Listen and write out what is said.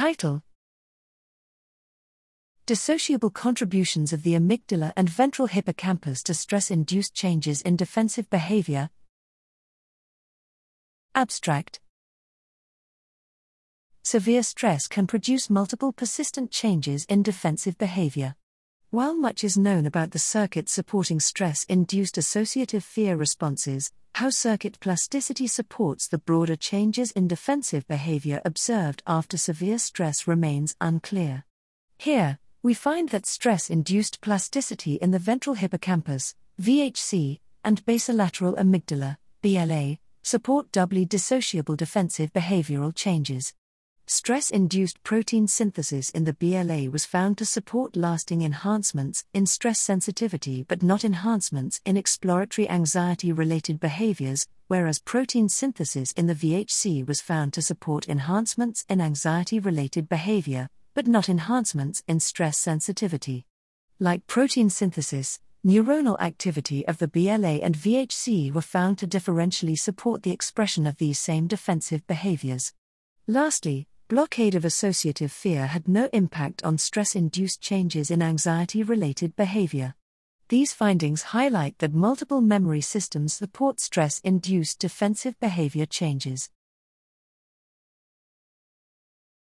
Title Dissociable contributions of the amygdala and ventral hippocampus to stress induced changes in defensive behavior. Abstract Severe stress can produce multiple persistent changes in defensive behavior. While much is known about the circuits supporting stress induced associative fear responses, how circuit plasticity supports the broader changes in defensive behavior observed after severe stress remains unclear. Here, we find that stress induced plasticity in the ventral hippocampus, VHC, and basolateral amygdala, BLA, support doubly dissociable defensive behavioral changes. Stress induced protein synthesis in the BLA was found to support lasting enhancements in stress sensitivity but not enhancements in exploratory anxiety related behaviors, whereas protein synthesis in the VHC was found to support enhancements in anxiety related behavior, but not enhancements in stress sensitivity. Like protein synthesis, neuronal activity of the BLA and VHC were found to differentially support the expression of these same defensive behaviors. Lastly, blockade of associative fear had no impact on stress induced changes in anxiety related behavior. These findings highlight that multiple memory systems support stress induced defensive behavior changes.